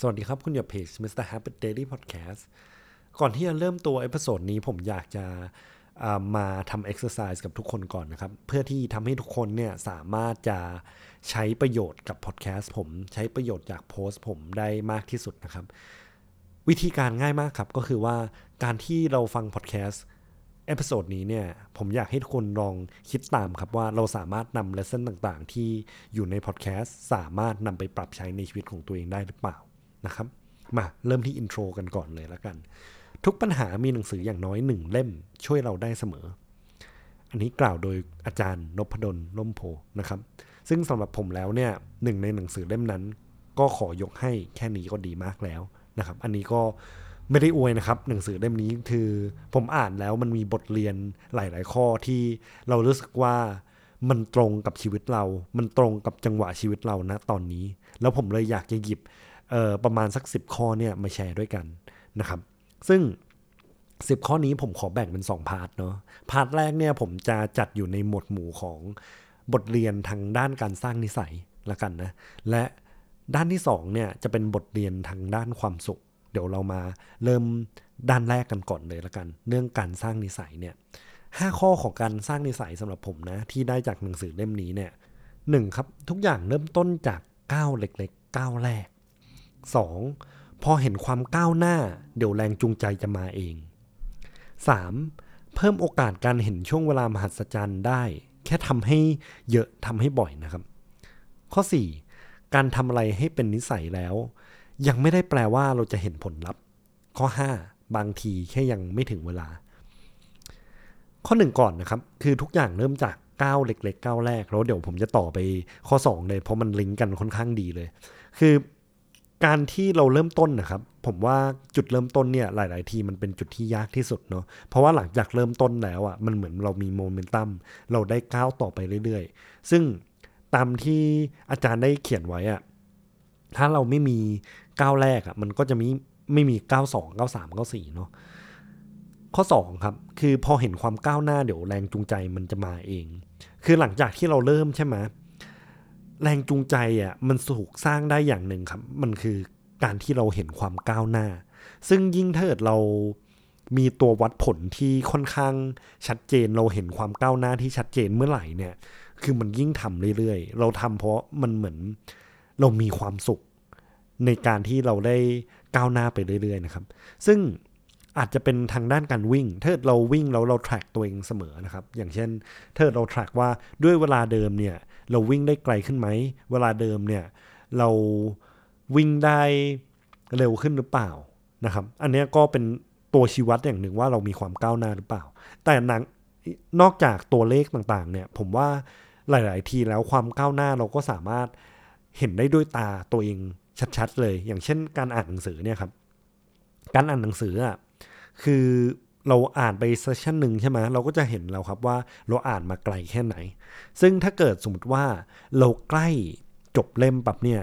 สวัสดีครับ คุณอยู่เพจ Mr. Habit Diary Podcast ก่อนที่จะเริ่มตัว episode นี้ผมอยากจะมาทำเอ็กซ์ไซส์กับทุกคนก่อนนะครับ เพื่อที่ทำให้ทุกคนเนี่ยสามารถจะใช้ประโยชน์กับพอดแคสต์ผมใช้ประโยชน์จากโพสต์ผมได้มากที่สุดนะครับ วิธีการง่ายมากครับ ก็คือว่าการที่เราฟังพอดแคสต์ episode นี้เนี่ยผมอยากให้ทุกคนลองคิดตามครับว่าเราสามารถนำ lesson ต่างๆ ที่อยู่ในพอดแคสต์สามารถนำไปปรับใช้ในชีวิตของตัวเองได้หรือเปล่า นะครับ มาเริ่มที่อินโทรกันก่อนเลยแล้วกัน ทุกปัญหามีหนังสืออย่างน้อยหนึ่งเล่ม ช่วยเราได้เสมอ อันนี้กล่าวโดยอาจารย์นพดลล่มโพนะครับ ซึ่งสำหรับผมแล้วเนี่ยหนึ่งในหนังสือเล่มนั้น ก็ขอยกให้แค่นี้ก็ดีมากแล้วนะครับ อันนี้ก็ไม่ได้อวยนะครับ หนังสือเล่มนี้คือผมอ่านแล้วมันมีบทเรียนหลาย ๆ ข้อที่เรารู้สึกว่ามันตรงกับชีวิตเรา มันตรงกับจังหวะชีวิตเรานะตอนนี้ แล้วผมเลยอยากจะหยิบ ประมาณสัก 10 ข้อเนี่ยมาแชร์ด้วยกันนะครับ ซึ่ง 10 ข้อนี้ผมขอแบ่งเป็น 2 part เนาะ part แรกเนี่ยผมจะจัดอยู่ในหมวดหมู่ของบทเรียนทางด้านการสร้างนิสัยละกันนะและด้านที่2เนี่ยจะเป็นบทเรียนทางด้านความสุข เดี๋ยวเรามาเริ่มด้านแรกกันก่อนเลยละกัน เรื่องการสร้างนิสัยเนี่ยห้าข้อของการสร้างนิสัยสำหรับผมนะ ที่ได้จากหนังสือเล่มนี้เนี่ยหนึ่งครับทุกอย่างเริ่มต้นจากก้าวเล็กๆก้าวแรก 2. พอเห็นความก้าวหน้า เดี๋ยวแรงจูงใจจะมาเอง 3. เพิ่มโอกาสการเห็นช่วงเวลามหัศจรรย์ได้ แค่ทำให้เยอะทำให้บ่อยนะครับ ข้อ 4. การทำอะไรให้เป็นนิสัยแล้ว ยังไม่ได้แปลว่าเราจะเห็นผลลัพธ์ ข้อ 5. บางทีแค่ยังไม่ถึงเวลา ข้อหนึ่งก่อนนะครับ คือทุกอย่างเริ่มจากก้าวเล็กๆก้าวแรกแล้วเดี๋ยวผมจะต่อไปข้อ 2 เลย เพราะมันลิงก์กันค่อนข้างดีเลย คือ การที่เราเริ่มต้นนะครับ ผมว่าจุดเริ่มต้นเนี่ยหลาย ๆ ทีมันเป็นจุดที่ยากที่สุดเนาะเพราะว่าหลังจากเริ่มต้นแล้วอะ่ะมันเหมือนเรามีโมเมนตัมเราได้ก้าวต่อไปเรื่อย ๆ ซึ่งตามที่อาจารย์ได้เขียนไว้อะ่ะถ้าเราไม่มีก้าวแรกอะ่ะมันก็จะมีไม่มีก้าวสองก้าวสามก้าวสี่เนาะข้อ 2 ครับ คือพอเห็นความก้าวหน้าเดี๋ยวแรงจูงใจมันจะมาเอง คือหลังจากที่เราเริ่มใช่ไหม แรงจูงใจอะมันถูกสร้างได้อย่างหนึ่งครับ มันคือการที่เราเห็นความก้าวหน้า ซึ่งยิ่งถ้าเกิดเรามีตัววัดผลที่ค่อนข้างชัดเจนเราเห็นความก้าวหน้าที่ชัดเจนเมื่อไหร่เนี่ย คือมันยิ่งทำเรื่อยๆ เราทำเพราะมันเหมือนเรามีความสุขในการที่เราได้ก้าวหน้าไปเรื่อยๆนะครับ ซึ่งอาจจะเป็นทางด้านการวิ่ง ถ้าเราวิ่งแล้วเรา track ตัวเองเสมอนะครับ อย่างเช่น ถ้าเรา track ว่าด้วยเวลาเดิมเนี่ย เราวิ่งได้ไกลขึ้นไหม เวลาเดิมเนี่ยเราวิ่งได้เร็วขึ้นหรือเปล่านะครับ อันนี้ก็เป็นตัวชี้วัดอย่างหนึ่งว่าเรามีความก้าวหน้าหรือเปล่า แต่นังนอกจากตัวเลขต่างๆเนี่ยผมว่าหลาย ๆ ทีแล้วความก้าวหน้าเราก็สามารถเห็นได้ด้วยตาตัวเองชัด ๆ เลย อย่างเช่น การอ่านหนังสือเนี่ยครับ การอ่านหนังสืออะคือ เราอ่านไปเซสชันหนึ่งใช่ไหมเราก็จะเห็นแล้วครับว่าเราอ่านมาไกลแค่ไหน ซึ่งถ้าเกิดสมมติว่าเราใกล้จบเล่มปั๊บเนี่ย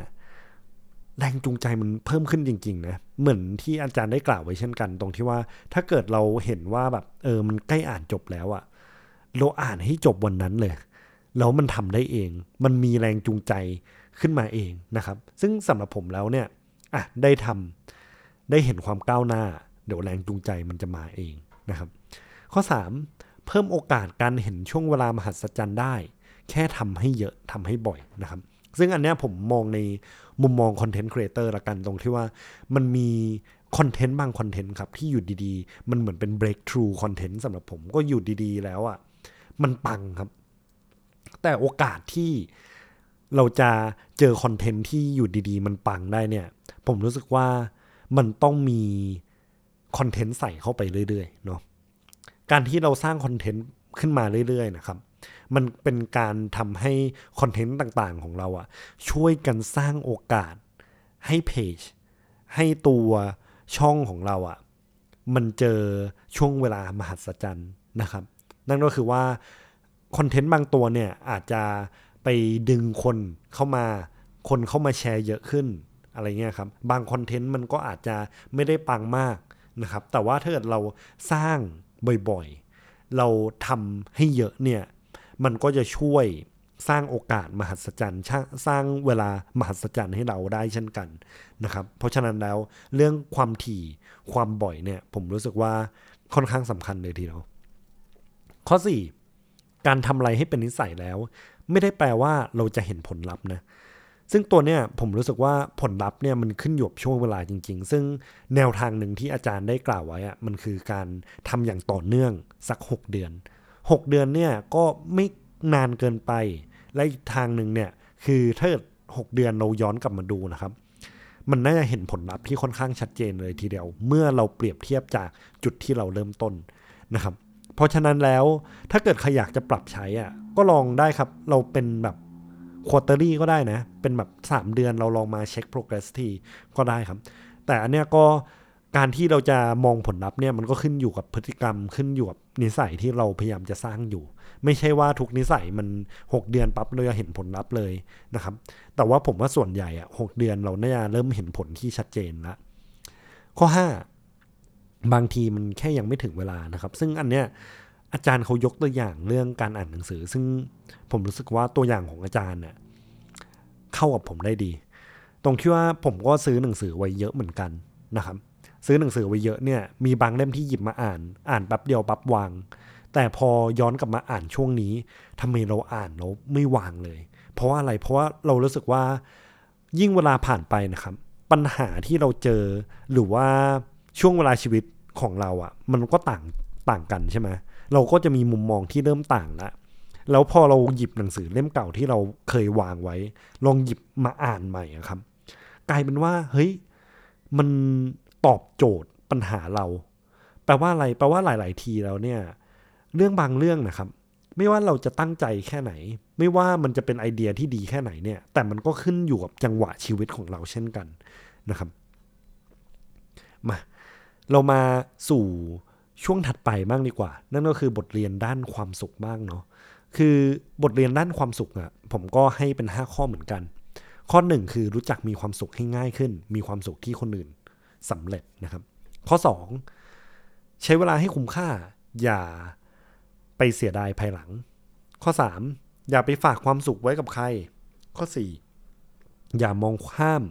แรงจูงใจมันเพิ่มขึ้นจริงๆนะเหมือนที่อาจารย์ได้กล่าวไว้เช่นกัน ตรงที่ว่าถ้าเกิดเราเห็นว่าแบบเออมันใกล้อ่านจบแล้วอะเราอ่านให้จบวันนั้นเลยแล้วมันทำได้เอง มันมีแรงจูงใจขึ้นมาเองนะครับ ซึ่งสำหรับผมแล้วเนี่ยอะได้ทำได้เห็นความก้าวหน้า เดี๋ยวแรงจูงใจมันจะมาเอง นะครับ ข้อ 3 เพิ่มโอกาสการเห็นช่วงเวลามหัศจรรย์ได้ แค่ทำให้เยอะทำให้บ่อยนะครับ ซึ่งอันนี้ผมมองในมุมมอง content creator ละกันตรงที่ว่ามันมี content บาง content ครับ ที่อยู่ดีๆ มันเหมือนเป็น breakthrough คอนเทนต์สำหรับผมก็อยู่ดีๆ แล้วอะ่ะมันปังครับ แต่โอกาสที่เราจะเจอ content ที่อยู่ดีๆ มันปังได้เนี่ย ผมรู้สึกว่ามันต้องมี content ใส่เข้าไปเรื่อยๆเนาะการที่เราสร้างคอนเทนต์ขึ้นมาเรื่อยๆนะครับ มันเป็นการทำให้คอนเทนต์ต่างๆของเราอะช่วยกันสร้างโอกาสให้เพจให้ตัวช่องของเราอะมันเจอช่วงเวลามหัศจรรย์นะครับ นั่นก็คือว่าคอนเทนต์บางตัวเนี่ยอาจจะไปดึงคนเข้ามาคนเข้ามาแชร์เยอะขึ้นอะไรเงี้ยครับ บางคอนเทนต์มันก็อาจจะไม่ได้ปังมาก นะครับ แต่ว่าถ้าเกิดเราสร้างบ่อยๆ เราทำให้เยอะเนี่ย มันก็จะช่วยสร้างโอกาสมหัศจรรย์ สร้างเวลามหัศจรรย์ให้เราได้เช่นกันนะครับ เพราะฉะนั้นแล้วเรื่องความถี่ความบ่อยเนี่ย ผมรู้สึกว่าค่อนข้างสำคัญเลยทีเดียวข้อ 4 การทำอะไรให้เป็นนิสัยแล้ว ไม่ได้แปลว่าเราจะเห็นผลลัพธ์นะ ซึ่งตัวเนี้ยผมรู้สึกว่าผลลัพธ์เนี่ยมันขึ้นอยู่กับช่วงเวลาจริง ๆ ซึ่งแนวทางหนึ่งที่อาจารย์ได้กล่าวไว้อะมันคือการทำอย่างต่อเนื่องสัก 6 เดือน 6 เดือนเนี่ยก็ไม่นานเกินไป และอีกทางหนึ่งเนี่ยคือถ้าหกเดือนเราย้อนกลับมาดูนะครับ มันน่าจะเห็นผลลัพธ์ที่ค่อนข้างชัดเจนเลยทีเดียว เมื่อเราเปรียบเทียบจากจุดที่เราเริ่มต้นนะครับ เพราะฉะนั้นแล้วถ้าเกิดใครอยากจะปรับใช้อะก็ลองได้ครับ เราเป็นแบบ quarterly ก็ได้นะ เป็นแบบ 3 เดือนเราลองมาเช็ค progress ทีก็ได้ครับ แต่อันเนี้ยก็การที่เราจะมองผลลัพธ์เนี่ยมันก็ขึ้นอยู่กับพฤติกรรมขึ้นอยู่กับนิสัยที่เราพยายามจะสร้างอยู่ ไม่ใช่ว่าทุกนิสัยมัน 6 เดือนปั๊บเราจะเห็นผลลัพธ์เลยนะครับ แต่ว่าผมว่าส่วนใหญ่อะ 6 เดือนเราน่าจะเริ่มเห็นผลที่ชัดเจนละข้อ 5 บางทีมันแค่ยังไม่ถึงเวลานะครับ ซึ่งอันเนี้ย อาจารย์เขายกตัวอย่างเรื่องการอ่านหนังสือ ซึ่งผมรู้สึกว่าตัวอย่างของอาจารย์เนี่ยเข้ากับผมได้ดี ตรงที่ว่าผมก็ซื้อหนังสือไว้เยอะเหมือนกันนะครับ ซื้อหนังสือไว้เยอะเนี่ยมีบางเล่มที่หยิบมาอ่าน อ่านแป๊บเดียวปั๊บวาง แต่พอย้อนกลับมาอ่านช่วงนี้ทำไมเราอ่านเราไม่วางเลย เพราะว่าอะไรเพราะว่าเรารู้สึกว่ายิ่งเวลาผ่านไปนะครับ ปัญหาที่เราเจอหรือว่าช่วงเวลาชีวิตของเราอะ่ะ มันก็ต่างต่างกันใช่ไหม เราก็จะมีมุมมองที่เริ่มต่างละแล้วพอเราหยิบหนังสือเล่มเก่าที่เราเคยวางไว้ ลองหยิบมาอ่านใหม่ครับ กลายเป็นว่า เฮ้ย มันตอบโจทย์ปัญหาเรา แปลว่าอะไร แปลว่าหลาย ๆ ทีแล้วเนี่ย เรื่องบางเรื่องนะครับ ไม่ว่าเราจะตั้งใจแค่ไหน ไม่ว่ามันจะเป็นไอเดียที่ดีแค่ไหนเนี่ย แต่มันก็ขึ้นอยู่กับจังหวะชีวิตของเราเช่นกันนะครับ มา เรามาสู่ ช่วงถัดไปบ้างดีกว่า นั่นก็คือบทเรียนด้านความสุขบ้างเนาะคือบทเรียนด้านความสุขอะผมก็ให้เป็น 5 ข้อเหมือนกัน ข้อ 1 คือรู้จักมีความสุขให้ง่ายขึ้น มีความสุขที่คนอื่นสำเร็จนะครับ ข้อ 2 ใช้เวลาให้คุ้มค่า อย่าไปเสียดายภายหลัง ข้อ 3 อย่าไปฝากความสุขไว้กับใคร ข้อ 4 อย่ามองข้าม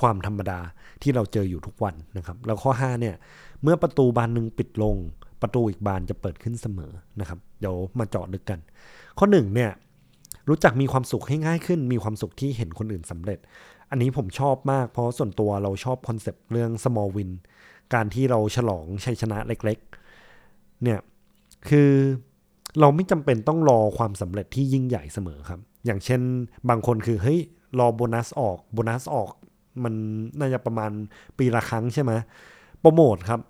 ความธรรมดาที่เราเจออยู่ทุกวันนะครับ แล้วข้อ5เนี่ยเมื่อประตูบานหนึ่งปิดลง ประตูอีกบานจะเปิดขึ้นเสมอนะครับ เดี๋ยวมาเจาะลึกกัน ข้อหนึ่งเนี่ยรู้จักมีความสุขให้ง่ายขึ้น มีความสุขที่เห็นคนอื่นสำเร็จ อันนี้ผมชอบมากเพราะส่วนตัวเราชอบคอนเซปต์เรื่อง small win การที่เราฉลองชัยชนะเล็กๆ เนี่ยคือเราไม่จำเป็นต้องรอความสำเร็จที่ยิ่งใหญ่เสมอครับ อย่างเช่นบางคนคือเฮ้ยรอโบนัสออกโบนัสออก มันน่าจะประมาณปีละครั้งใช่ไหมโปรโมทครับ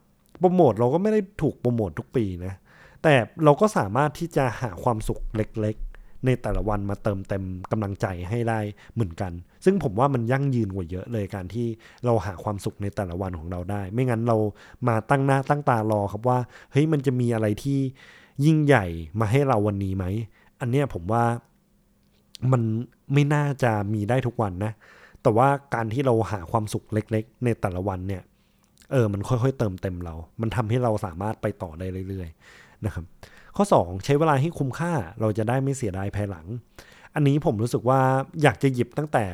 โปรโมทเราก็ไม่ได้ถูกโปรโมททุกปีนะแต่เราก็สามารถที่จะหาความสุขเล็กๆ ในแต่ละวันมาเติมเต็มกำลังใจให้ได้เหมือนกัน ซึ่งผมว่ามันยั่งยืนกว่าเยอะเลยการที่เราหาความสุขในแต่ละวันของเราได้ ไม่งั้นเรามาตั้งหน้าตั้งตารอครับว่าเฮ้ยมันจะมีอะไรที่ยิ่งใหญ่มาให้เราวันนี้ไหม อันเนี้ยผมว่ามันไม่น่าจะมีได้ทุกวันนะ แต่ว่าการที่เราหาความสุขเล็ก ๆ ในแต่ละวันเนี่ย เออ มันค่อยๆเติมเต็มเรา มันทำให้เราสามารถไปต่อได้เรื่อย ๆ นะครับ ข้อ 2 ใช้เวลาให้คุ้มค่า เราจะได้ไม่เสียดายภายหลัง อันนี้ผมรู้สึกว่าอยากจะหยิบตั้งแต่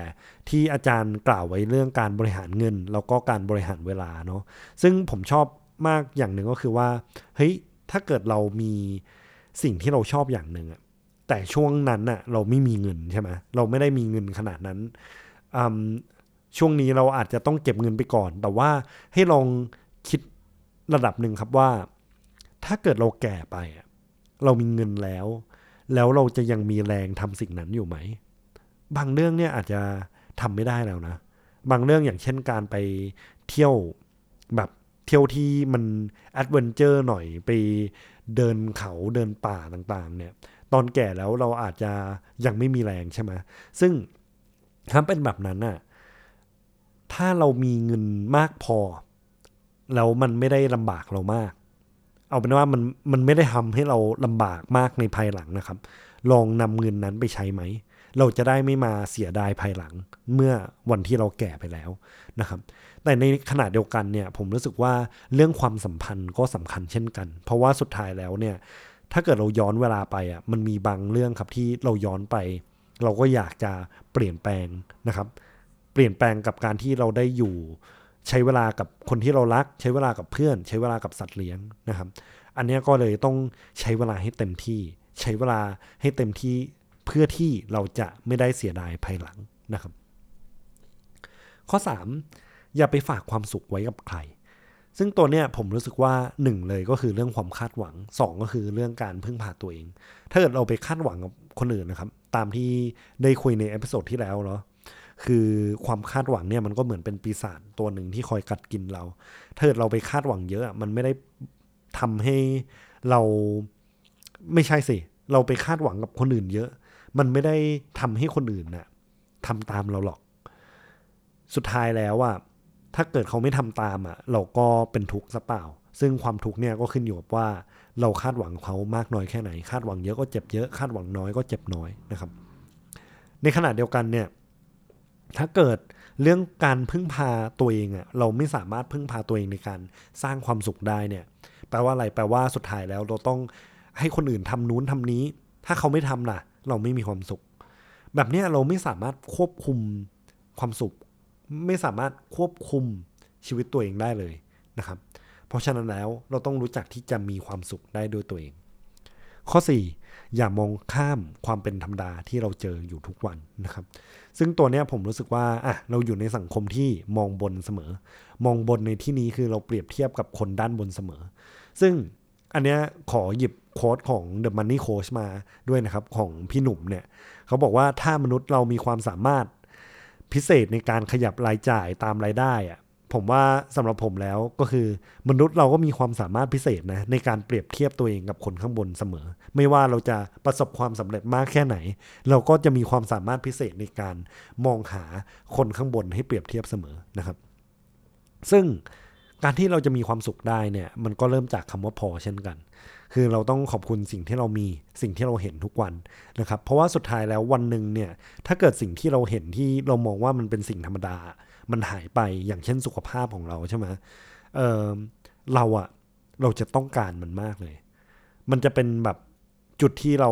ที่อาจารย์กล่าวไว้เรื่องการบริหารเงิน แล้วก็การบริหารเวลาเนาะ ซึ่งผมชอบมากอย่างหนึ่งก็คือว่า เฮ้ย ถ้าเกิดเรามีสิ่งที่เราชอบอย่างหนึ่งอะแต่ช่วงนั้นน่ะเราไม่มีเงินใช่ไหมเราไม่ได้มีเงินขนาดนั้น ช่วงนี้เราอาจจะต้องเก็บเงินไปก่อน แต่ว่าให้ลองคิดระดับหนึ่งครับว่า ถ้าเกิดเราแก่ไป เรามีเงินแล้ว แล้วเราจะยังมีแรงทำสิ่งนั้นอยู่ไหม บางเรื่องเนี่ยอาจจะทำไม่ได้แล้วนะ บางเรื่องอย่างเช่นการไปเที่ยวแบบเที่ยวที่มัน adventure หน่อยไปเดินเขาเดินป่าต่างๆ เนี่ย ตอนแก่แล้วเราอาจจะยังไม่มีแรงใช่ไหมซึ่ง ถ้าเป็นแบบนั้นน่ะ ถ้าเรามีเงินมากพอ แล้วมันไม่ได้ลำบากเรามาก เอาเป็นว่ามันมันไม่ได้ทำให้เราลำบากมากในภายหลังนะครับ ลองนำเงินนั้นไปใช้ไหม เราจะได้ไม่มาเสียดายภายหลัง เมื่อวันที่เราแก่ไปแล้วนะครับ แต่ในขณะเดียวกันเนี่ย ผมรู้สึกว่าเรื่องความสัมพันธ์ก็สำคัญเช่นกัน เพราะว่าสุดท้ายแล้วเนี่ย ถ้าเกิดเราย้อนเวลาไปอะ มันมีบางเรื่องครับที่เราย้อนไป เราก็อยากจะเปลี่ยนแปลงนะครับ เปลี่ยนแปลงกับการที่เราได้อยู่ ใช้เวลากับคนที่เรารัก ใช้เวลากับเพื่อน ใช้เวลากับสัตว์เลี้ยงนะครับ อันนี้ก็เลยต้องใช้เวลาให้เต็มที่ ใช้เวลาให้เต็มที่เพื่อที่เราจะไม่ได้เสียดายภายหลังนะครับ ข้อ 3 อย่าไปฝากความสุขไว้กับใคร ซึ่งตัวเนี้ยผมรู้สึกว่า 1 เลยก็คือเรื่องความคาดหวัง 2 ก็คือเรื่องการพึ่งพาตัวเอง ถ้าเกิดเราไปคาดหวังกับคนอื่นนะครับ ตามที่ได้คุยใน episode ที่แล้วเนาะคือความคาดหวังเนี่ยมันก็เหมือนเป็นปีศาจตัวหนึ่งที่คอยกัดกินเรา ถ้าเกิดเราไปคาดหวังเยอะ มันไม่ได้ทำให้เราไม่ใช่สิ เราไปคาดหวังกับคนอื่นเยอะ มันไม่ได้ทำให้คนอื่นนะ่ะทำตามเราหรอก สุดท้ายแล้วอะ ถ้าเกิดเขาไม่ทำตามอะเราก็เป็นทุกข์ซะเปล่า ซึ่งความทุกข์เนี่ยก็ขึ้นอยู่กับว่าเราคาดหวังเขามากน้อยแค่ไหน คาดหวังเยอะก็เจ็บเยอะ คาดหวังน้อยก็เจ็บน้อยนะครับ ในขณะเดียวกันเนี่ย ถ้าเกิดเรื่องการพึ่งพาตัวเองอะเราไม่สามารถพึ่งพาตัวเองในการสร้างความสุขได้เนี่ย แปลว่าอะไร แปลว่าสุดท้ายแล้วเราต้องให้คนอื่นทำนู้นทำนี้ ถ้าเขาไม่ทำล่ะ เราไม่มีความสุข แบบเนี้ยเราไม่สามารถควบคุมความสุข ไม่สามารถควบคุมชีวิตตัวเองได้เลยนะครับ เพราะฉะนั้นแล้วเราต้องรู้จักที่จะมีความสุขได้ด้วยตัวเอง ข้อ 4 อย่ามองข้ามความเป็นธรรมดาที่เราเจออยู่ทุกวันนะครับ ซึ่งตัวเนี้ยผมรู้สึกว่าอะเราอยู่ในสังคมที่มองบนเสมอ มองบนในที่นี้คือเราเปรียบเทียบกับคนด้านบนเสมอ ซึ่งอันเนี้ยขอหยิบโค้ดของ The Money Coach มาด้วยนะครับ ของพี่หนุ่มเนี่ย เขาบอกว่าถ้ามนุษย์เรามีความสามารถ พิเศษในการขยับรายจ่ายตามรายได้อะผมว่าสำหรับผมแล้วก็คือมนุษย์เราก็มีความสามารถพิเศษนะในการเปรียบเทียบตัวเองกับคนข้างบนเสมอ ไม่ว่าเราจะประสบความสำเร็จมากแค่ไหน เราก็จะมีความสามารถพิเศษในการมองหาคนข้างบนให้เปรียบเทียบเสมอนะครับ ซึ่งการที่เราจะมีความสุขได้เนี่ยมันก็เริ่มจากคำว่าพอเช่นกัน คือเราต้องขอบคุณสิ่งที่เรามีสิ่งที่เราเห็นทุกวันนะครับ เพราะว่าสุดท้ายแล้ววันหนึ่งเนี่ยถ้าเกิดสิ่งที่เราเห็นที่เรามองว่ามันเป็นสิ่งธรรมดา มันหายไปอย่างเช่นสุขภาพของเราใช่ไหมเออเราอะเราจะต้องการมันมากเลย มันจะเป็นแบบจุดที่เรา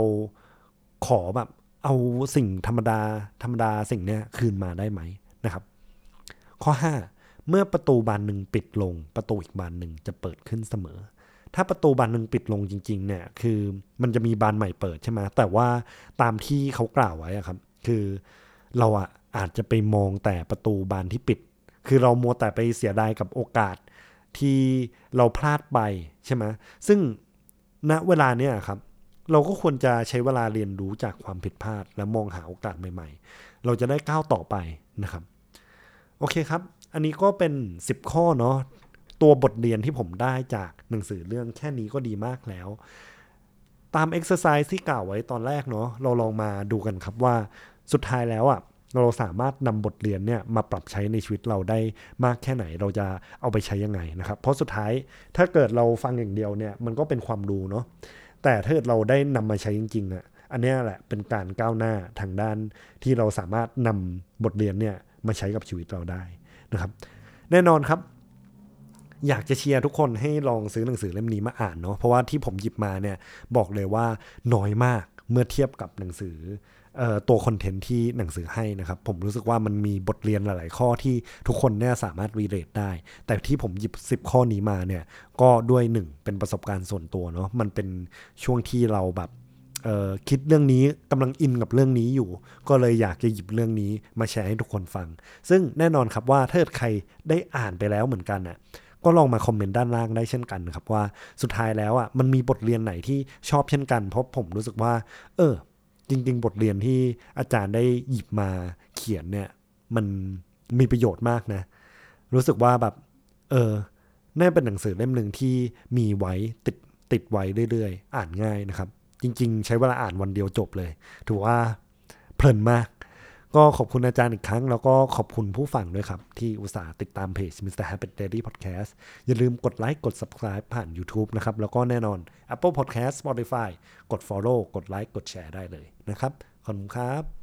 ขอแบบ เอาสิ่งธรรมดา ธรรมดาสิ่งเนี้ยคืนมาได้ไหมนะครับ ข้อ 5 เมื่อประตูบานหนึ่งปิดลง ประตูอีกบานหนึ่งจะเปิดขึ้นเสมอ ถ้าประตูบานหนึ่งปิดลงจริง ๆ เนี่ย คือมันจะมีบานใหม่เปิดใช่ไหมแต่ว่าตามที่เขากล่าวไว้อะครับ คือเราอะอาจจะไปมองแต่ประตูบานที่ปิด คือเรามัวแต่ไปเสียดายกับโอกาสที่เราพลาดไปใช่ไหมซึ่งณเวลาเนี้ยครับ เราก็ควรจะใช้เวลาเรียนรู้จากความผิดพลาด และมองหาโอกาสใหม่ ๆ เราจะได้ก้าวต่อไปนะครับ โอเคครับ อันนี้ก็เป็น 10 ข้อเนาะตัวบทเรียนที่ผมได้จาก หนังสือเรื่องแค่นี้ก็ดีมากแล้ว ตาม exercise ที่กล่าวไว้ตอนแรกเนาะเราลองมาดูกันครับว่าสุดท้ายแล้วอะ่ะเราสามารถนำบทเรียนเนี่ยมาปรับใช้ในชีวิตเราได้มากแค่ไหนเราจะเอาไปใช้ยังไงนะครับ เพราะสุดท้ายถ้าเกิดเราฟังอย่างเดียวเนี่ยมันก็เป็นความรู้เนาะแต่ถ้าเกิดเราได้นำมาใช้จริงๆอะ่ะอันนี้แหละเป็นการก้าวหน้าทางด้านที่เราสามารถนำบทเรียนเนี่ยมาใช้กับชีวิตเราได้นะครับ แน่นอนครับ อยากจะเชียร์ทุกคนให้ลองซื้อหนังสือเล่มนี้มาอ่านเนาะเพราะว่าที่ผมหยิบมาเนี่ยบอกเลยว่าน้อยมากเมื่อเทียบกับหนังสืออตัวคอนเทนต์ที่หนังสือให้นะครับ ผมรู้สึกว่ามันมีบทเรียนหลาย ๆ ข้อที่ทุกคนเนี่ยสามารถรีเลทได้ แต่ที่ผมหยิบ 10 ข้อนี้มาเนี่ยก็ด้วยหนึ่งเป็นประสบการณ์ส่วนตัวเนาะมันเป็นช่วงที่เราแบบคิดเรื่องนี้กำลังอินกับเรื่องนี้อยู่ ก็เลยอยากจะหยิบเรื่องนี้มาแชร์ให้ทุกคนฟัง ซึ่งแน่นอนครับว่าถ้าเกิดใครได้อ่านไปแล้วเหมือนกันน่ะ ก็ลองมาคอมเมนต์ด้านล่างได้เช่นกันนะครับว่าสุดท้ายแล้วอะมันมีบทเรียนไหนที่ชอบเช่นกัน เพราะผมรู้สึกว่า เออ จริง ๆ บทเรียนที่อาจารย์ได้หยิบมาเขียนเนี่ย มันมีประโยชน์มากนะ รู้สึกว่าแบบ เออน่าเป็นหนังสือเล่มหนึ่งที่มีไว้ติดติดไว้เรื่อยๆ อ่านง่ายนะครับ จริง ๆ ใช้เวลาอ่านวันเดียวจบเลย ถือว่าเพลินมาก ก็ขอบคุณอาจารย์อีกครั้ง แล้วก็ขอบคุณผู้ฟังด้วยครับ ที่อุตส่าห์ติดตามเพจ Mr. Happy Daily Podcast อย่าลืมกดไลค์กด Subscribe ผ่าน YouTube นะครับ แล้วก็แน่นอน Apple Podcast Spotify กด Follow กดไลค์กดแชร์ได้เลยนะครับ ขอบคุณครับ